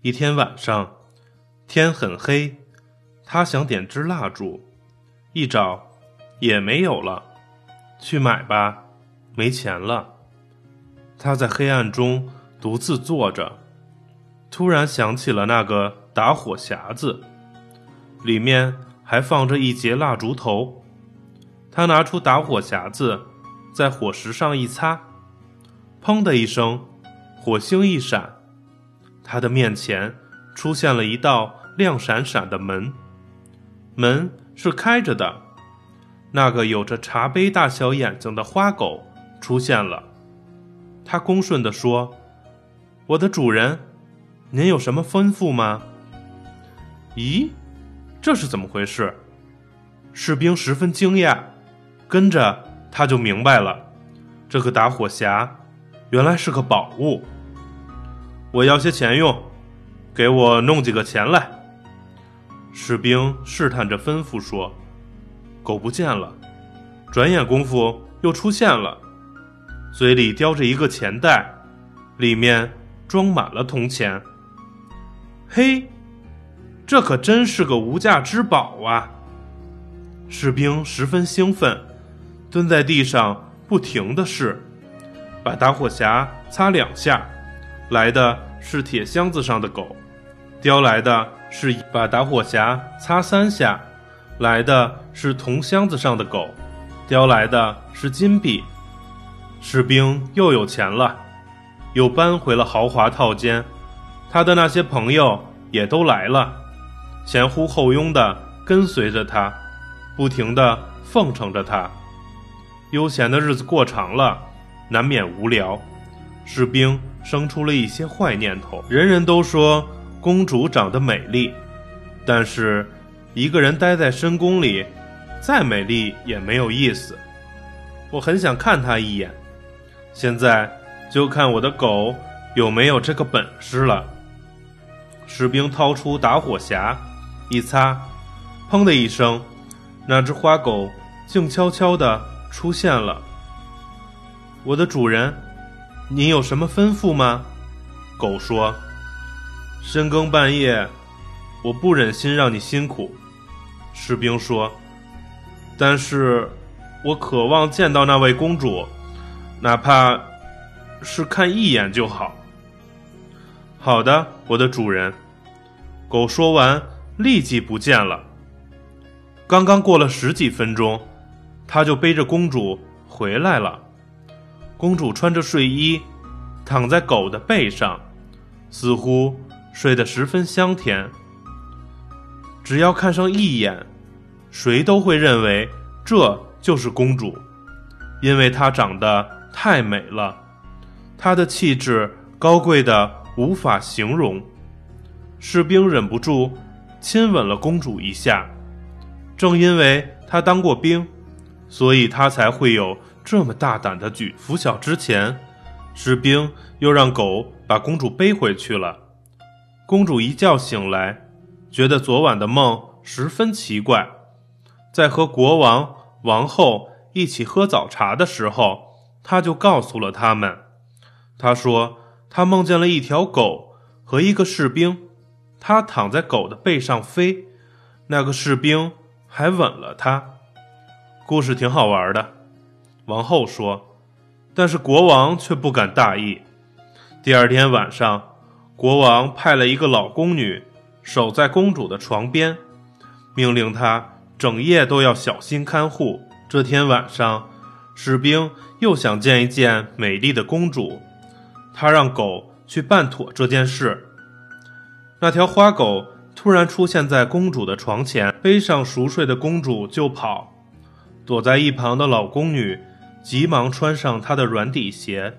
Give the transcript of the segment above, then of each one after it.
一天晚上，天很黑，他想点支蜡烛，一找也没有了，去买吧，没钱了。他在黑暗中独自坐着，突然想起了那个打火匣子，里面还放着一截蜡烛头。他拿出打火匣子，在火石上一擦，砰的一声，火星一闪，他的面前出现了一道亮闪闪的门，门是开着的。那个有着茶杯大小眼睛的花狗出现了。他恭顺地说：“我的主人，您有什么吩咐吗？”咦，这是怎么回事？士兵十分惊讶，跟着他就明白了，这个打火匣原来是个宝物。我要些钱用，给我弄几个钱来。士兵试探着吩咐说：“狗不见了，转眼功夫又出现了。”嘴里叼着一个钱袋，里面装满了铜钱。嘿，这可真是个无价之宝啊！士兵十分兴奋，蹲在地上不停的试，把打火匣擦两下，来的是铁箱子上的狗；叼来的是一把打火匣擦三下，来的是铜箱子上的狗；叼来的是金币。士兵又有钱了，又搬回了豪华套间，他的那些朋友也都来了，前呼后拥的跟随着他，不停的奉承着他。悠闲的日子过长了，难免无聊，士兵生出了一些坏念头。人人都说公主长得美丽，但是一个人待在深宫里，再美丽也没有意思。我很想看她一眼。现在就看我的狗有没有这个本事了。士兵掏出打火匣，一擦，砰的一声，那只花狗静悄悄地出现了。我的主人，您有什么吩咐吗？狗说：“深更半夜，我不忍心让你辛苦。”士兵说：“但是我渴望见到那位公主。”哪怕是看一眼就好。好的，我的主人。狗说完，立即不见了。刚刚过了十几分钟，他就背着公主回来了。公主穿着睡衣，躺在狗的背上，似乎睡得十分香甜。只要看上一眼，谁都会认为这就是公主，因为她长得。太美了，她的气质高贵的无法形容。士兵忍不住亲吻了公主一下。正因为她当过兵，所以她才会有这么大胆的举。拂晓之前，士兵又让狗把公主背回去了。公主一觉醒来，觉得昨晚的梦十分奇怪。在和国王、王后一起喝早茶的时候。他就告诉了他们，他说他梦见了一条狗和一个士兵，他躺在狗的背上飞，那个士兵还吻了她。故事挺好玩的，王后说，但是国王却不敢大意。第二天晚上，国王派了一个老宫女守在公主的床边，命令她整夜都要小心看护。这天晚上。士兵又想见一见美丽的公主，他让狗去办妥这件事。那条花狗突然出现在公主的床前，背上熟睡的公主就跑。躲在一旁的老宫女急忙穿上他的软底鞋，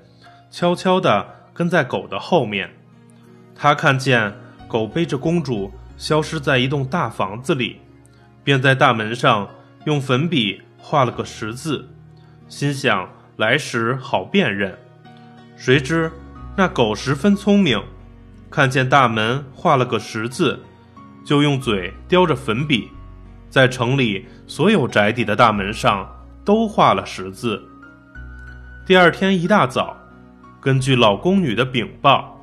悄悄地跟在狗的后面。他看见狗背着公主消失在一栋大房子里，便在大门上用粉笔画了个十字。心想来时好辨认，谁知那狗十分聪明，看见大门画了个十字，就用嘴叼着粉笔，在城里所有宅邸的大门上都画了十字。第二天一大早，根据老宫女的禀报，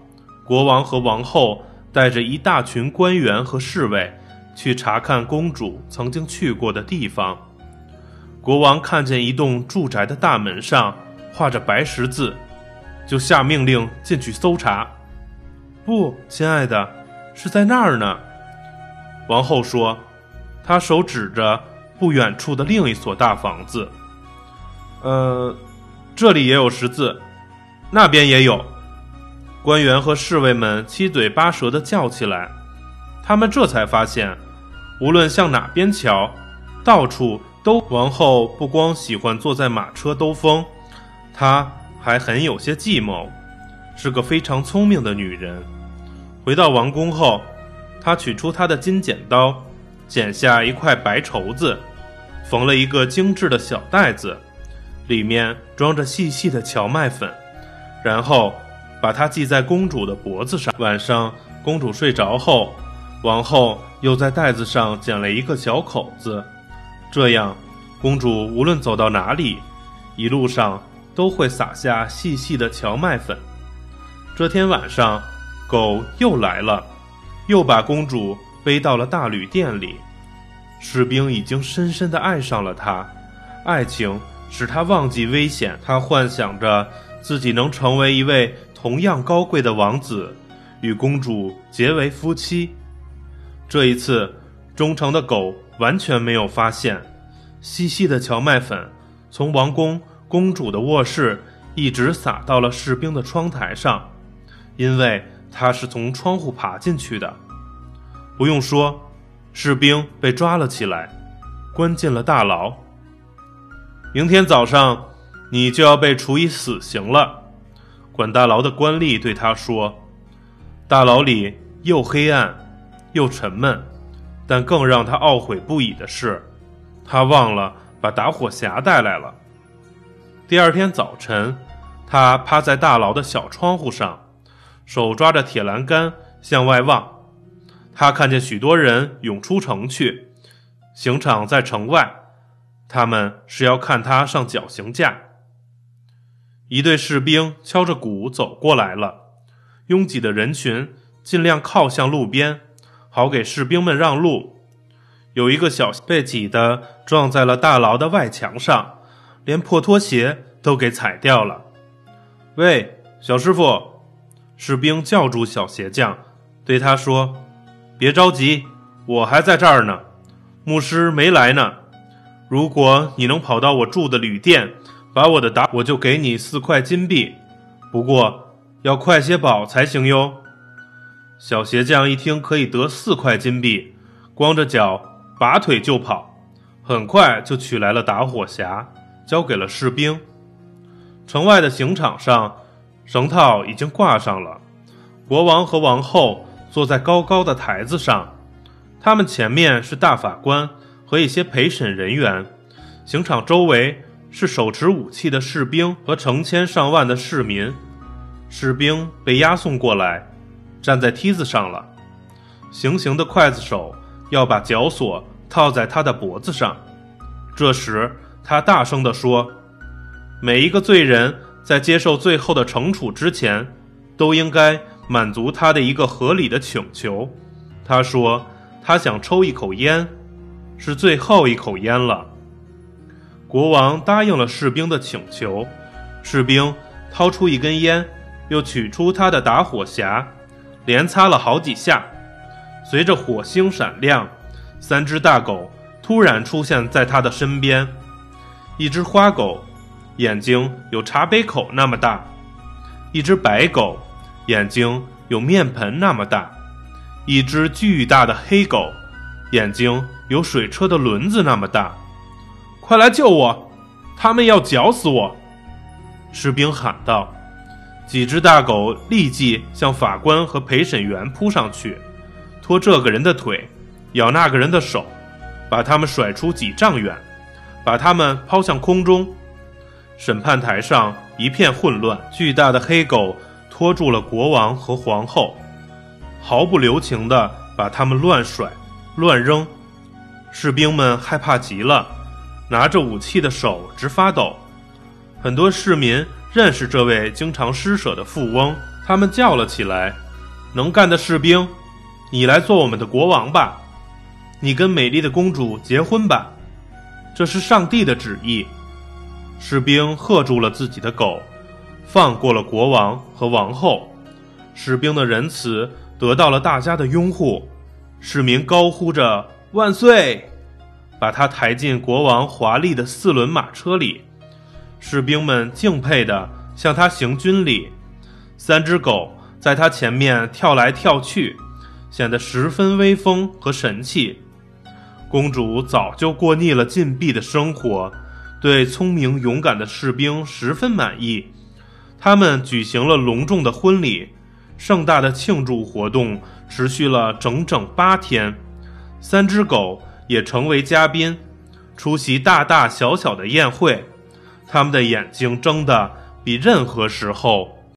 国王和王后带着一大群官员和侍卫去查看公主曾经去过的地方。国王看见一栋住宅的大门上画着白十字，就下命令进去搜查。不，亲爱的，是在那儿呢。王后说，她手指着不远处的另一所大房子。呃，这里也有十字，那边也有。官员和侍卫们七嘴八舌地叫起来。他们这才发现，无论向哪边瞧，到处都。王后不光喜欢坐在马车兜风，她还很有些计谋，是个非常聪明的女人。回到王宫后，她取出她的金剪刀，剪下一块白绸子，缝了一个精致的小袋子，里面装着细细的荞麦粉，然后。把它系在公主的脖子上。晚上，公主睡着后，王后又在袋子上剪了一个小口子，这样，公主无论走到哪里，一路上都会撒下细细的荞麦粉。这天晚上，狗又来了，又把公主背到了大旅店里。士兵已经深深地爱上了她，爱情使他忘记危险，他幻想着自己能成为一位。同样高贵的王子与公主结为夫妻。这一次，忠诚的狗完全没有发现，细细的荞麦粉从王宫公主的卧室一直撒到了士兵的窗台上，因为他是从窗户爬进去的。不用说，士兵被抓了起来，关进了大牢。明天早上，你就要被处以死刑了。管大牢的官吏对他说：“大牢里又黑暗，又沉闷，但更让他懊悔不已的是，他忘了把打火匣带来了。”第二天早晨，他趴在大牢的小窗户上，手抓着铁栏杆向外望。他看见许多人涌出城去，刑场在城外，他们是要看他上绞刑架。一队士兵敲着鼓走过来了，拥挤的人群尽量靠向路边，好给士兵们让路。有一个小被挤的撞在了大牢的外墙上，连破拖鞋都给踩掉了。喂，小师傅！士兵叫住小鞋匠，对他说：“别着急，我还在这儿呢，牧师没来呢。如果你能跑到我住的旅店。”把我的打，我就给你四块金币，不过要快些跑才行哟。小鞋匠一听可以得四块金币，光着脚拔腿就跑，很快就取来了打火匣，交给了士兵。城外的刑场上，绳套已经挂上了，国王和王后坐在高高的台子上，他们前面是大法官和一些陪审人员，刑场周围。是手持武器的士兵和成千上万的市民。士兵被押送过来，站在梯子上了。行刑的刽子手要把绞索套在他的脖子上。这时，他大声地说：“每一个罪人在接受最后的惩处之前，都应该满足他的一个合理的请求。”他说：“他想抽一口烟，是最后一口烟了。”国王答应了士兵的请求，士兵掏出一根烟，又取出他的打火匣，连擦了好几下。随着火星闪亮，三只大狗突然出现在他的身边。一只花狗，眼睛有茶杯口那么大；一只白狗，眼睛有面盆那么大；一只巨大的黑狗，眼睛有水车的轮子那么大。快来救我！他们要绞死我！士兵喊道。几只大狗立即向法官和陪审员扑上去，拖这个人的腿，咬那个人的手，把他们甩出几丈远，把他们抛向空中。审判台上一片混乱。巨大的黑狗拖住了国王和皇后，毫不留情地把他们乱甩、乱扔。士兵们害怕极了。拿着武器的手直发抖，很多市民认识这位经常施舍的富翁，他们叫了起来：“能干的士兵，你来做我们的国王吧，你跟美丽的公主结婚吧，这是上帝的旨意。”士兵喝住了自己的狗，放过了国王和王后。士兵的仁慈得到了大家的拥护，市民高呼着“万岁”，把他抬进国王华丽的四轮马车里。士兵们敬佩地向他行军礼，三只狗在他前面跳来跳去，显得十分威风和神气。公主早就过腻了禁闭的生活。对聪明勇敢的士兵十分满意，他们举行了隆重的婚礼，盛大的庆祝活动持续了整整八天。三只狗也成为嘉宾，出席大大小小的宴会，它们的眼睛睁得比任何时候